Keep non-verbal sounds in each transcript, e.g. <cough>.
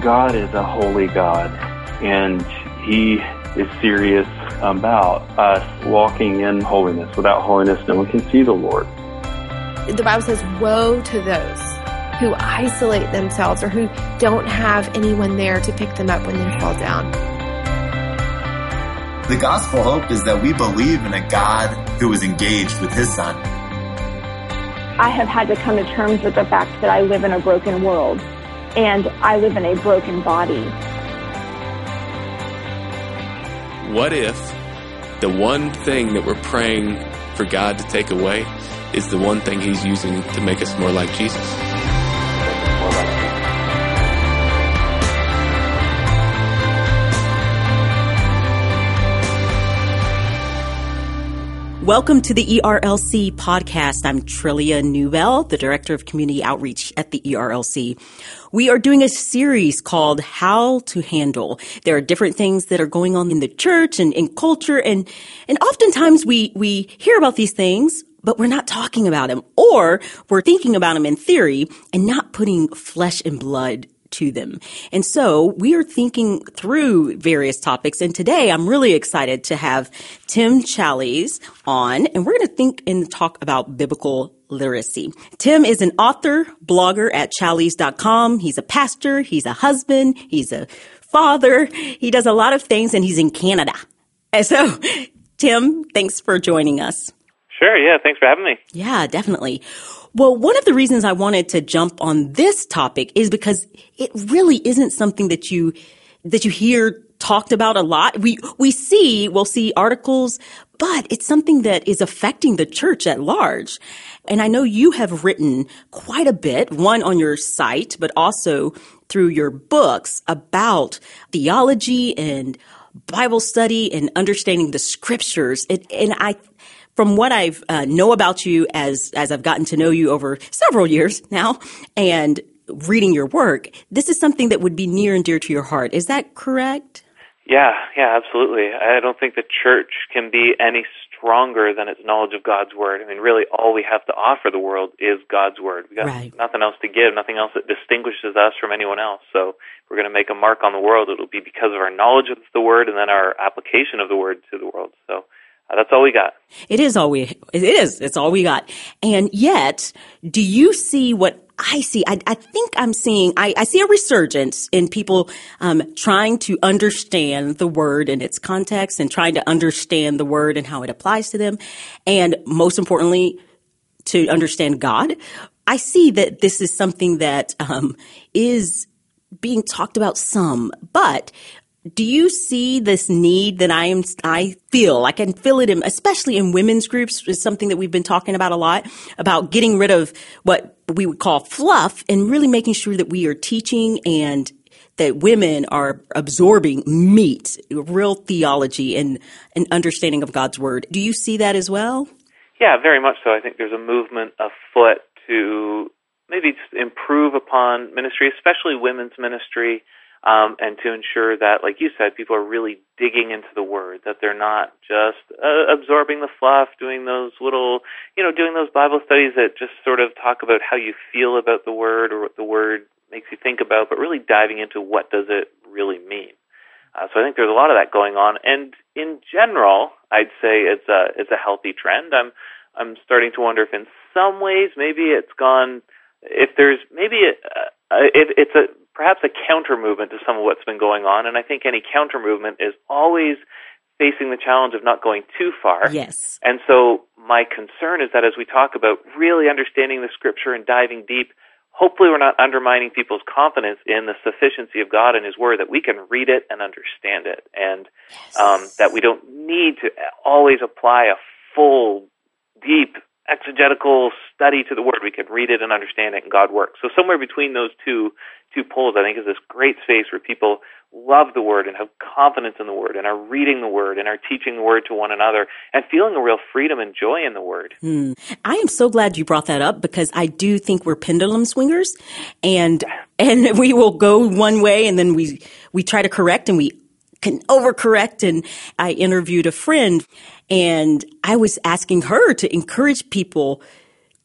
God is a holy God, and He is serious about us walking in holiness. Without holiness, no one can see the Lord. The Bible says, Woe to those who isolate themselves or who don't have anyone there to pick them up when they fall down. The gospel hope is that we believe in a God who is engaged with his son. I have had to come to terms with the fact that I live in a broken world and I live in a broken body. What if the one thing that we're praying for God to take away is the one thing He's using to make us more like Jesus? Welcome to the ERLC podcast. I'm Trillia Newbell, the Director of Community Outreach at the ERLC. We are doing a series called How to Handle. There are different things that are going on in the church and in culture and, and oftentimes we, we hear about these things, but we're not talking about them or we're thinking about them in theory and not putting flesh and blood to them. And so we are thinking through various topics. And today I'm really excited to have Tim Challies on and we're going to think and talk about biblical literacy. Tim is an author, blogger at challies.com. He's a pastor. He's a husband. He's a father. He does a lot of things and he's in Canada. And so Tim, thanks for joining us. Sure. Yeah. Thanks for having me. Yeah, definitely. Well, one of the reasons I wanted to jump on this topic is because it really isn't something that you, that you hear talked about a lot. We, we see, we'll see articles, but it's something that is affecting the church at large. And I know you have written quite a bit, one on your site, but also through your books about theology and Bible study and understanding the scriptures. It, and I, from what I uh, know about you as as I've gotten to know you over several years now, and reading your work, this is something that would be near and dear to your heart. Is that correct? Yeah, yeah, absolutely. I don't think the church can be any stronger than its knowledge of God's word. I mean, really, all we have to offer the world is God's word. We got right. nothing else to give, nothing else that distinguishes us from anyone else. So, if we're going to make a mark on the world, it'll be because of our knowledge of the word and then our application of the word to the world. So, that's all we got. It is all we, it is, it's all we got. And yet, do you see what I see? I, I think I'm seeing, I, I, see a resurgence in people, um, trying to understand the word and its context and trying to understand the word and how it applies to them. And most importantly, to understand God. I see that this is something that, um, is being talked about some, but do you see this need that I am, I feel, I can feel it in, especially in women's groups is something that we've been talking about a lot about getting rid of what we would call fluff and really making sure that we are teaching and that women are absorbing meat, real theology and an understanding of God's word. Do you see that as well? Yeah, very much so. I think there's a movement afoot to maybe improve upon ministry, especially women's ministry um, and to ensure that, like you said, people are really digging into the word, that they're not just uh, absorbing the fluff, doing those little, you know, doing those Bible studies that just sort of talk about how you feel about the word or what the word makes you think about, but really diving into what does it really mean. Uh, so I think there's a lot of that going on, and in general, I'd say it's a it's a healthy trend. I'm I'm starting to wonder if in some ways maybe it's gone. If there's maybe a, uh, if it's a perhaps a counter movement to some of what's been going on. And I think any counter movement is always facing the challenge of not going too far. Yes. And so my concern is that as we talk about really understanding the scripture and diving deep, hopefully we're not undermining people's confidence in the sufficiency of God and His Word, that we can read it and understand it, and yes. um, that we don't need to always apply a full, deep exegetical study to the Word. We can read it and understand it, and God works. So somewhere between those two two poles, I think, is this great space where people love the Word and have confidence in the Word and are reading the Word and are teaching the Word to one another and feeling a real freedom and joy in the Word. Hmm. I am so glad you brought that up because I do think we're pendulum swingers, and <laughs> and we will go one way and then we we try to correct and we can overcorrect. And I interviewed a friend and I was asking her to encourage people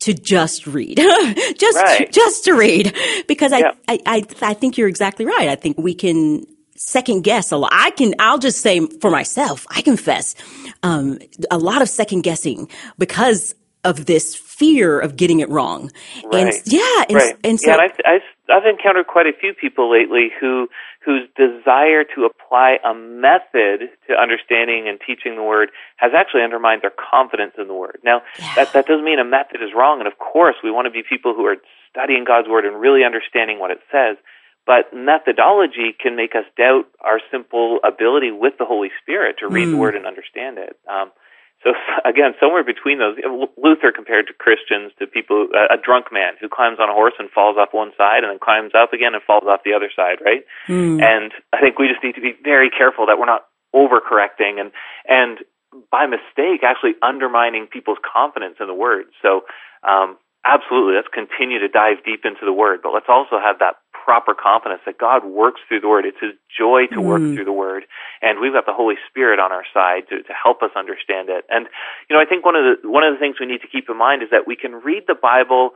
to just read, <laughs> just Right. just to read, because I, Yeah. I I I think you're exactly right. I think we can second guess a lot. I can. I'll just say for myself, I confess um, a lot of second guessing because of this fear of getting it wrong. And Right. yeah, and, right. and so yeah, and I've, I've I've encountered quite a few people lately who whose desire to apply a method to understanding and teaching the word has actually undermined their confidence in the word. Now, that that doesn't mean a method is wrong, and of course, we want to be people who are studying God's word and really understanding what it says. But methodology can make us doubt our simple ability with the Holy Spirit to read the word and understand it. Um, so <laughs> again, somewhere between those, Luther compared to Christians to people, a, drunk man who climbs on a horse and falls off one side and then climbs up again and falls off the other side, right? And I think we just need to be very careful that we're not overcorrecting and and by mistake actually undermining people's confidence in the word. So um, absolutely, let's continue to dive deep into the word, but let's also have that proper confidence that God works through the word. It's His joy to work mm. through the word, and we've got the Holy Spirit on our side to, to help us understand it. And you know, I think one of the one of the things we need to keep in mind is that we can read the Bible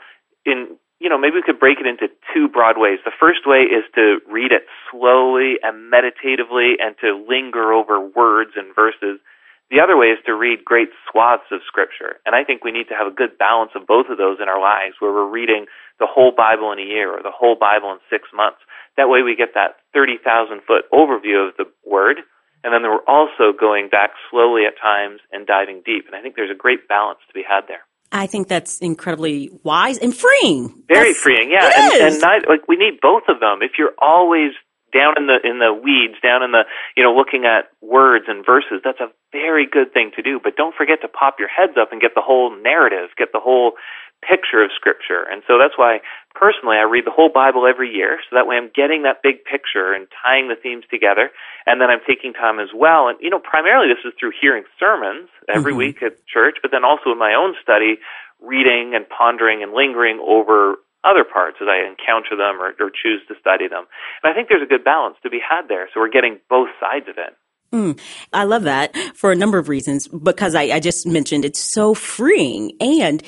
in you know, maybe we could break it into two broad ways. The first way is to read it slowly and meditatively and to linger over words and verses. The other way is to read great swaths of scripture. And I think we need to have a good balance of both of those in our lives where we're reading the whole Bible in a year or the whole Bible in six months. That way we get that 30,000 foot overview of the word. And then we're also going back slowly at times and diving deep. And I think there's a great balance to be had there. I think that's incredibly wise and freeing. Very That's- freeing, yeah. And, and neither, like we need both of them. If you're always down in the in the weeds, down in the you know looking at words and verses, that's a very good thing to do. But don't forget to pop your heads up and get the whole narrative, get the whole picture of Scripture. And so that's why personally I read the whole Bible every year, so that way I'm getting that big picture and tying the themes together. And then I'm taking time as well. And you know, primarily this is through hearing sermons every mm-hmm. week at church, but then also in my own study, reading and pondering and lingering over other parts as I encounter them or, or choose to study them. And I think there's a good balance to be had there. So we're getting both sides of it. Mm, I love that for a number of reasons because I, I just mentioned it's so freeing and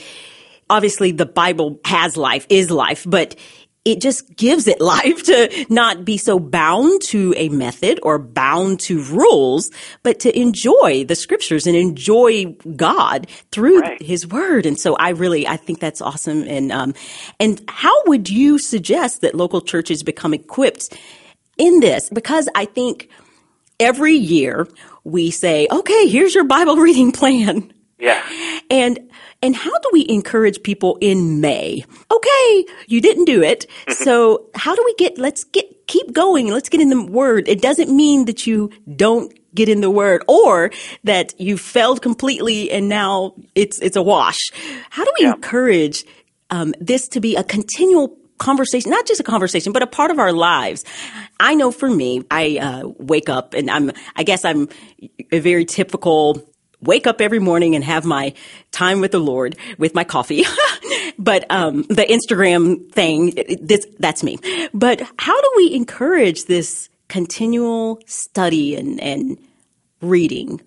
obviously the Bible has life, is life, but it just gives it <laughs> life to not be so bound to a method or bound to rules, but to enjoy the scriptures and enjoy God through Right. his word. And so I really, I think that's awesome. And, um, and how would you suggest that local churches become equipped in this? Because I think every year we say, okay, here's your Bible <laughs> reading plan. Yeah. And and how do we encourage people in May? Okay, you didn't do it. <laughs> So how do we get let's get keep going. Let's get in the word. It doesn't mean that you don't get in the word or that you failed completely and now it's it's a wash. How do we Yeah. encourage um, this to be a continual conversation, not just a conversation, but a part of our lives. I know for me, I uh, wake up and I'm, I guess I'm a very typical wake up every morning and have my time with the Lord with my coffee. <laughs> but um, the Instagram thing, this that's me. But how do we encourage this continual study and, and reading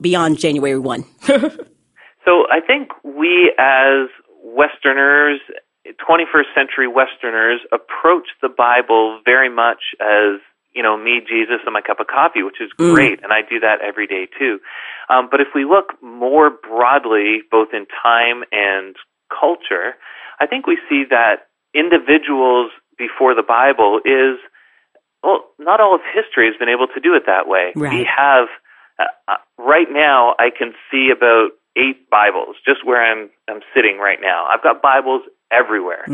beyond January 1? <laughs> So I think we as Westerners, 21st century Westerners, approach the Bible very much as you know me, Jesus, and my cup of coffee, which is great, and I do that every day too. Um, but if we look more broadly, both in time and culture, I think we see that individuals before the Bible is well, not all of history has been able to do it that way. Right. We have uh, uh, right now. I can see about eight Bibles just where I'm I'm sitting right now. I've got Bibles everywhere.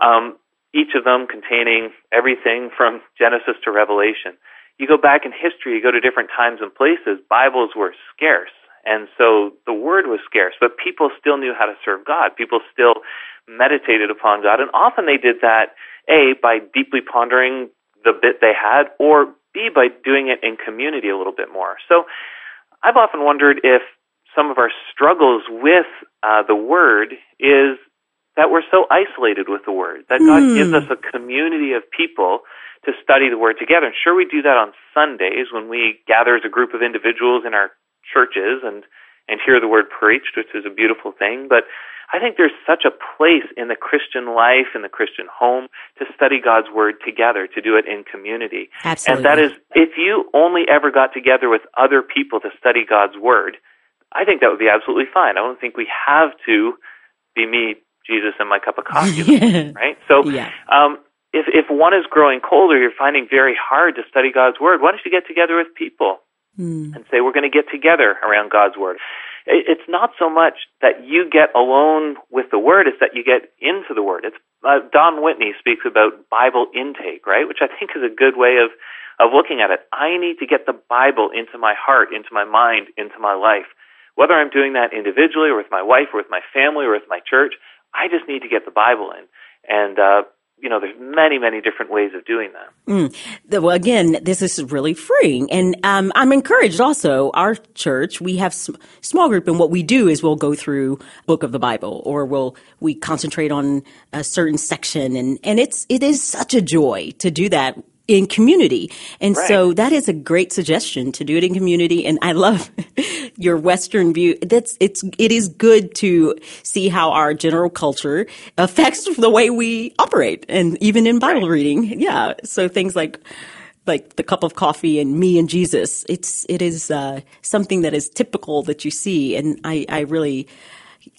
Um, each of them containing everything from Genesis to Revelation. You go back in history, you go to different times and places. Bibles were scarce, and so the word was scarce, but people still knew how to serve God. People still meditated upon God, and often they did that a by deeply pondering the bit they had, or b by doing it in community a little bit more. So I've often wondered if some of our struggles with uh, the word is that we're so isolated with the word that God hmm. gives us a community of people to study the word together. And sure, we do that on Sundays when we gather as a group of individuals in our churches and and hear the word preached, which is a beautiful thing. But I think there's such a place in the Christian life, in the Christian home, to study God's Word together, to do it in community. Absolutely. And that is, if you only ever got together with other people to study God's Word, I think that would be absolutely fine. I don't think we have to be me, Jesus, and my cup of <laughs> coffee, right? So, Yeah. um, if if one is growing colder, you're finding very hard to study God's Word. Why don't you get together with people and say we're going to get together around God's Word? It- It's not so much that you get alone with the Word; it's that you get into the Word. It's uh, Don Whitney speaks about Bible intake, right? Which I think is a good way of of looking at it. I need to get the Bible into my heart, into my mind, into my life. Whether I'm doing that individually or with my wife or with my family or with my church, I just need to get the Bible in. And uh, you know, there's many, many different ways of doing that. The- Well, again, this is really freeing, and um, I'm encouraged. Also, our church we have s- small group, and what we do is we'll go through book of the Bible, or we'll we concentrate on a certain section, and and it's it is such a joy to do that in community, and so that is a great suggestion to do it in community. And I love <laughs> your Western view. That's it's it is good to see how our general culture affects <laughs> the way we operate, and even in Bible reading, yeah. So things like like the cup of coffee and me and Jesus. It's it is uh, something that is typical that you see, and I I really.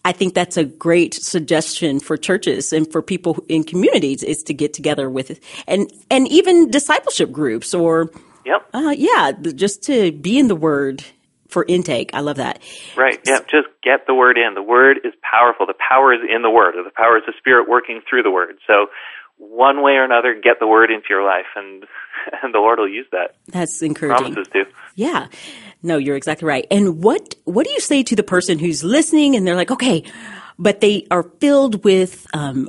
I think that's a great suggestion for churches and for people in communities is to get together with and and even discipleship groups or Yep. uh, yeah, just to be in the Word for intake. I love that. Right. Yeah. Just get the word in. The word is powerful. The power is in the word, or the power is the spirit working through the word. So, one way or another, get the word into your life, and <laughs> and the Lord will use that. That's encouraging. Promises to. Yeah. No, you're exactly right. And what what do you say to the person who's listening and they're like, okay, but they are filled with um,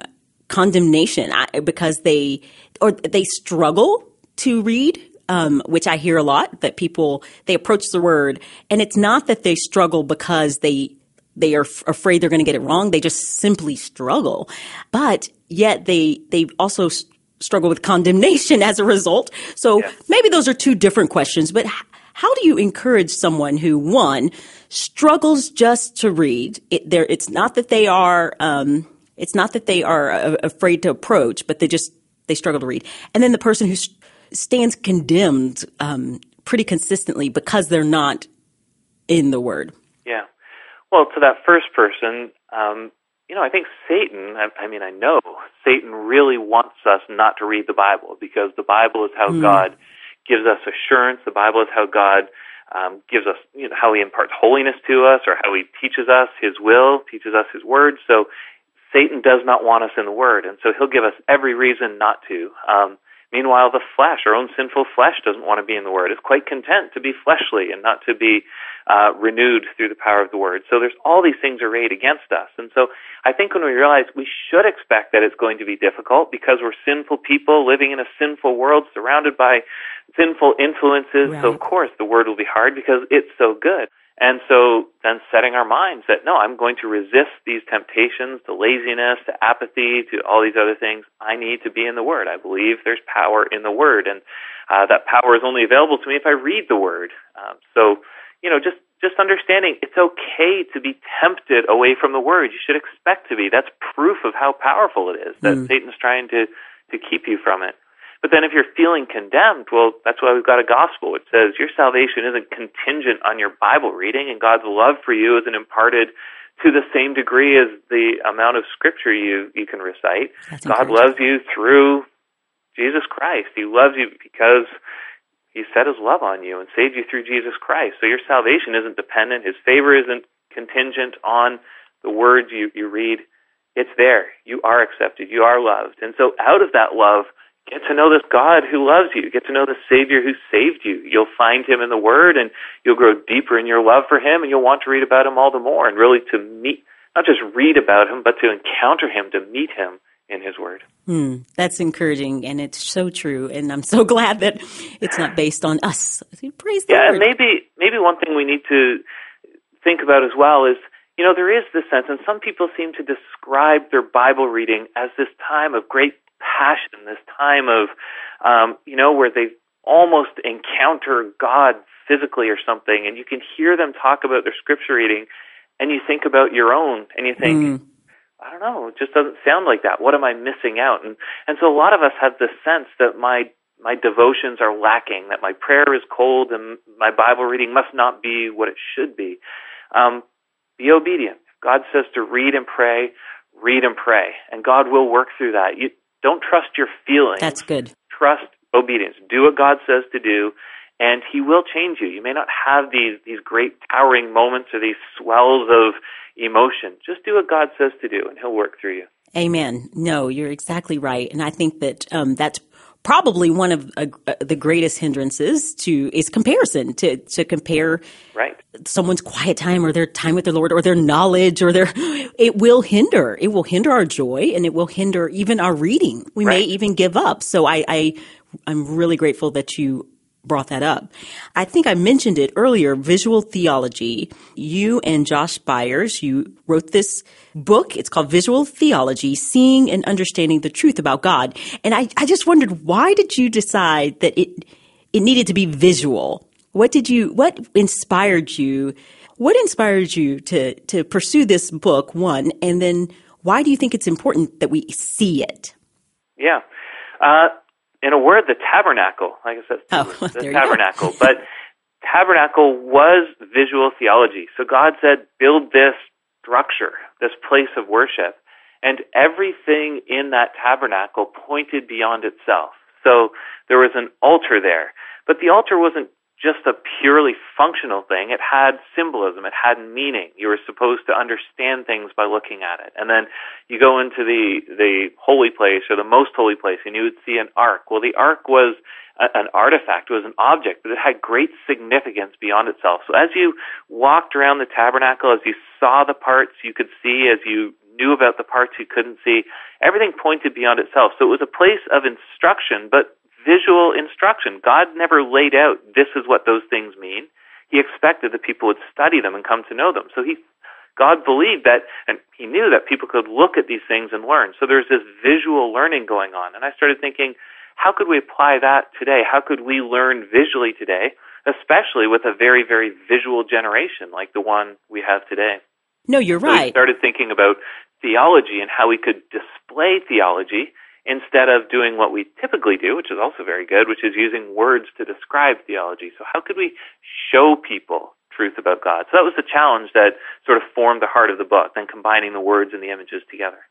condemnation because they or they struggle to read, um, which I hear a lot that people they approach the word, and it's not that they struggle because they they are f- afraid they're going to get it wrong. They just simply struggle, but yet they they also s- struggle with condemnation <laughs> as a result. So maybe those are two different questions. But h- how do you encourage someone who one struggles just to read? It, there, it's not that they are. Um, it's not that they are uh, afraid to approach, but they just they struggle to read. And then the person who s- stands condemned um, pretty consistently because they're not in the word. Yeah. Well, to that first person, um, you know, I think Satan, I, I mean, I know Satan really wants us not to read the Bible because the Bible is how God gives us assurance. The Bible is how God um, gives us, you know, how He imparts holiness to us or how He teaches us His will, teaches us His word. So Satan does not want us in the Word, and so he'll give us every reason not to. Um, meanwhile, the flesh, our own sinful flesh, doesn't want to be in the Word. It's quite content to be fleshly and not to be uh, renewed through the power of the Word. So there's all these things arrayed against us, and so I think when we realize we should expect that it's going to be difficult because we're sinful people living in a sinful world, surrounded by sinful influences. So of course the Word will be hard because it's so good. And so then setting our minds that no, I'm going to resist these temptations to laziness, to apathy, to all these other things. I need to be in the Word. I believe there's power in the Word, and uh, that power is only available to me if I read the Word. Um, so, you know, just just understanding it's okay to be tempted away from the Word. You should expect to be. That's proof of how powerful it is that Satan's trying to to keep you from it. But then if you're feeling condemned, well, that's why we've got a gospel. which says your salvation isn't contingent on your Bible reading, and God's love for you isn't imparted to the same degree as the amount of scripture you, you can recite. God loves you through Jesus Christ. He loves you because he set his love on you and saved you through Jesus Christ. So your salvation isn't dependent. His favor isn't contingent on the words you, you read. It's there. You are accepted. You are loved. And so out of that love, get to know this God who loves you. Get to know the Savior who saved you. You'll find him in the Word and you'll grow deeper in your love for him and you'll want to read about him all the more and really to meet, not just read about him, but to encounter him, to meet him in his Word. Hmm, that's encouraging, and it's so true. And I'm so <laughs> glad that it's not based on us. Praise the Yeah, Lord. and maybe maybe one thing we need to think about as well is you know there is this sense, and some people seem to describe their Bible reading as this time of great passion, this time of um, you know where they almost encounter God physically or something, and you can hear them talk about their scripture reading, and you think about your own, and you think. I don't know, it just doesn't sound like that. What am I missing out? And and so a lot of us have this sense that my my devotions are lacking, that my prayer is cold, and my Bible reading must not be what it should be. Um, be obedient. God says to read and pray, read and pray, and God will work through that. You don't trust your feelings. That's good. Trust obedience. Do what God says to do, and He will change you. You may not have these these great towering moments or these swells of emotion. Just do what God says to do, and He'll work through you. Amen. No, you're exactly right, and I think that um, that's probably one of uh, the greatest hindrances to is comparison to to compare right. someone's quiet time or their time with the lord or their knowledge or their <gasps> it will hinder it will hinder our joy and it will hinder even our reading. We right. may even give up. So i i i'm really grateful that you brought that up. I think I mentioned it earlier, visual theology. You and Josh Byers, you wrote this book. It's called Visual Theology, Seeing and Understanding the Truth About God. And I, I just wondered, why did you decide that it, it needed to be visual? What did you, what inspired you? What inspired you to, to pursue this book, one? And then why do you think it's important that we see it? Yeah. Uh, in a word, the tabernacle. Like I said, oh, the tabernacle. but tabernacle was visual theology. So God said, build this structure, this place of worship. And everything in that tabernacle pointed beyond itself. So there was an altar there. But the altar wasn't just a purely functional thing. It had symbolism. It had meaning. You were supposed to understand things by looking at it. And then you go into the, the holy place or the most holy place and you would see an ark. Well, the ark was a, an artifact, it was an object, but it had great significance beyond itself. So as you walked around the tabernacle, as you saw the parts you could see, as you knew about the parts you couldn't see, everything pointed beyond itself. So it was a place of instruction, but visual instruction. God never laid out, this is what those things mean. He expected that people would study them and come to know them. So he, God believed that, and he knew that people could look at these things and learn. So there's this visual learning going on. And I started thinking, how could we apply that today? How could we learn visually today, especially with a very, very visual generation like the one we have today? No, you're so right. We started thinking about theology and how we could display theology instead of doing what we typically do, which is also very good, which is using words to describe theology. So how could we show people truth about God? So that was the challenge that sort of formed the heart of the book, then combining the words and the images together.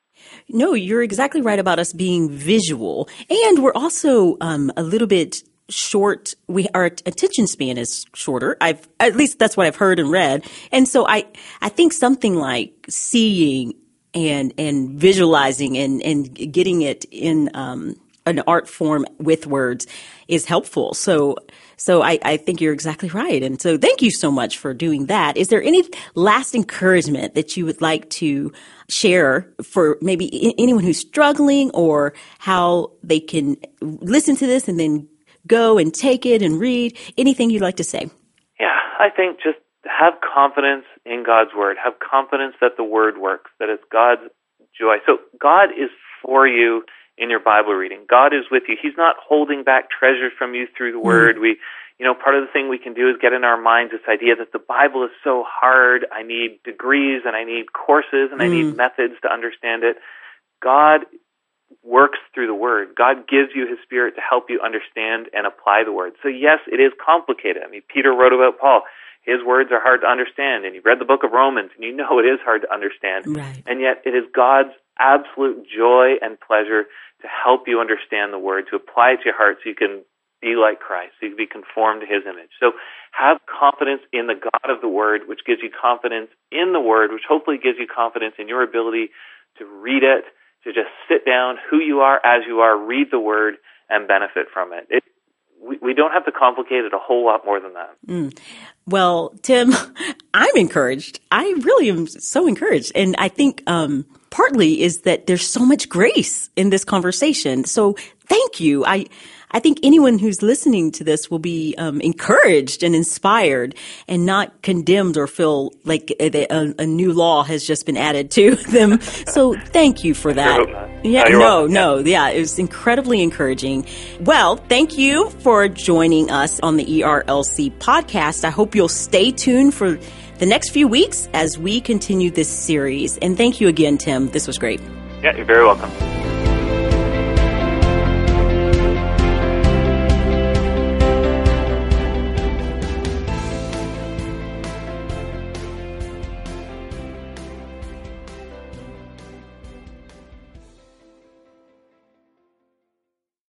No, you're exactly right about us being visual. And we're also um, a little bit short we our attention span is shorter i've at least that's what i've heard and read and so i i think something like seeing and and visualizing and and getting it in um, an art form with words is helpful. So so I, I think you're exactly right. And so thank you so much for doing that. Is there any last encouragement that you would like to share for maybe anyone who's struggling or how they can listen to this and then go and take it and read? Anything you'd like to say? Yeah, I think just have confidence in God's word. Have confidence that the word works, that it's God's joy. So God is for you in your Bible reading. God is with you. He's not holding back treasure from you through the word. Mm. We you know, part of the thing we can do is get in our minds this idea that the Bible is so hard. I need degrees and I need courses and. I need mm. methods to understand it. God works through the Word. God gives you His Spirit to help you understand and apply the Word. So yes, it is complicated. I mean, Peter wrote about Paul his words are hard to understand. And you've read the book of Romans and you know it is hard to understand. Right. And yet it is God's absolute joy and pleasure to help you understand the word, to apply it to your heart so you can be like Christ, so you can be conformed to his image. So have confidence in the God of the word, which gives you confidence in the word, which hopefully gives you confidence in your ability to read it, to just sit down who you are as you are, read the word, and benefit from it. it we, we don't have to complicate it a whole lot more than that. Mm. Well, Tim, <laughs> I'm encouraged. I really am so encouraged. And I think um, partly is that there's so much grace in this conversation. So thank you. I I think anyone who's listening to this will be um, encouraged and inspired and not condemned or feel like a, a, a, new law has just been added to <laughs> them. So thank you for that. Yeah, no, no, yeah, it was incredibly encouraging. Well, thank you for joining us on the ERLC podcast. I hope you'll stay tuned for the next few weeks as we continue this series. And thank you again, Tim. This was great. Yeah, you're very welcome.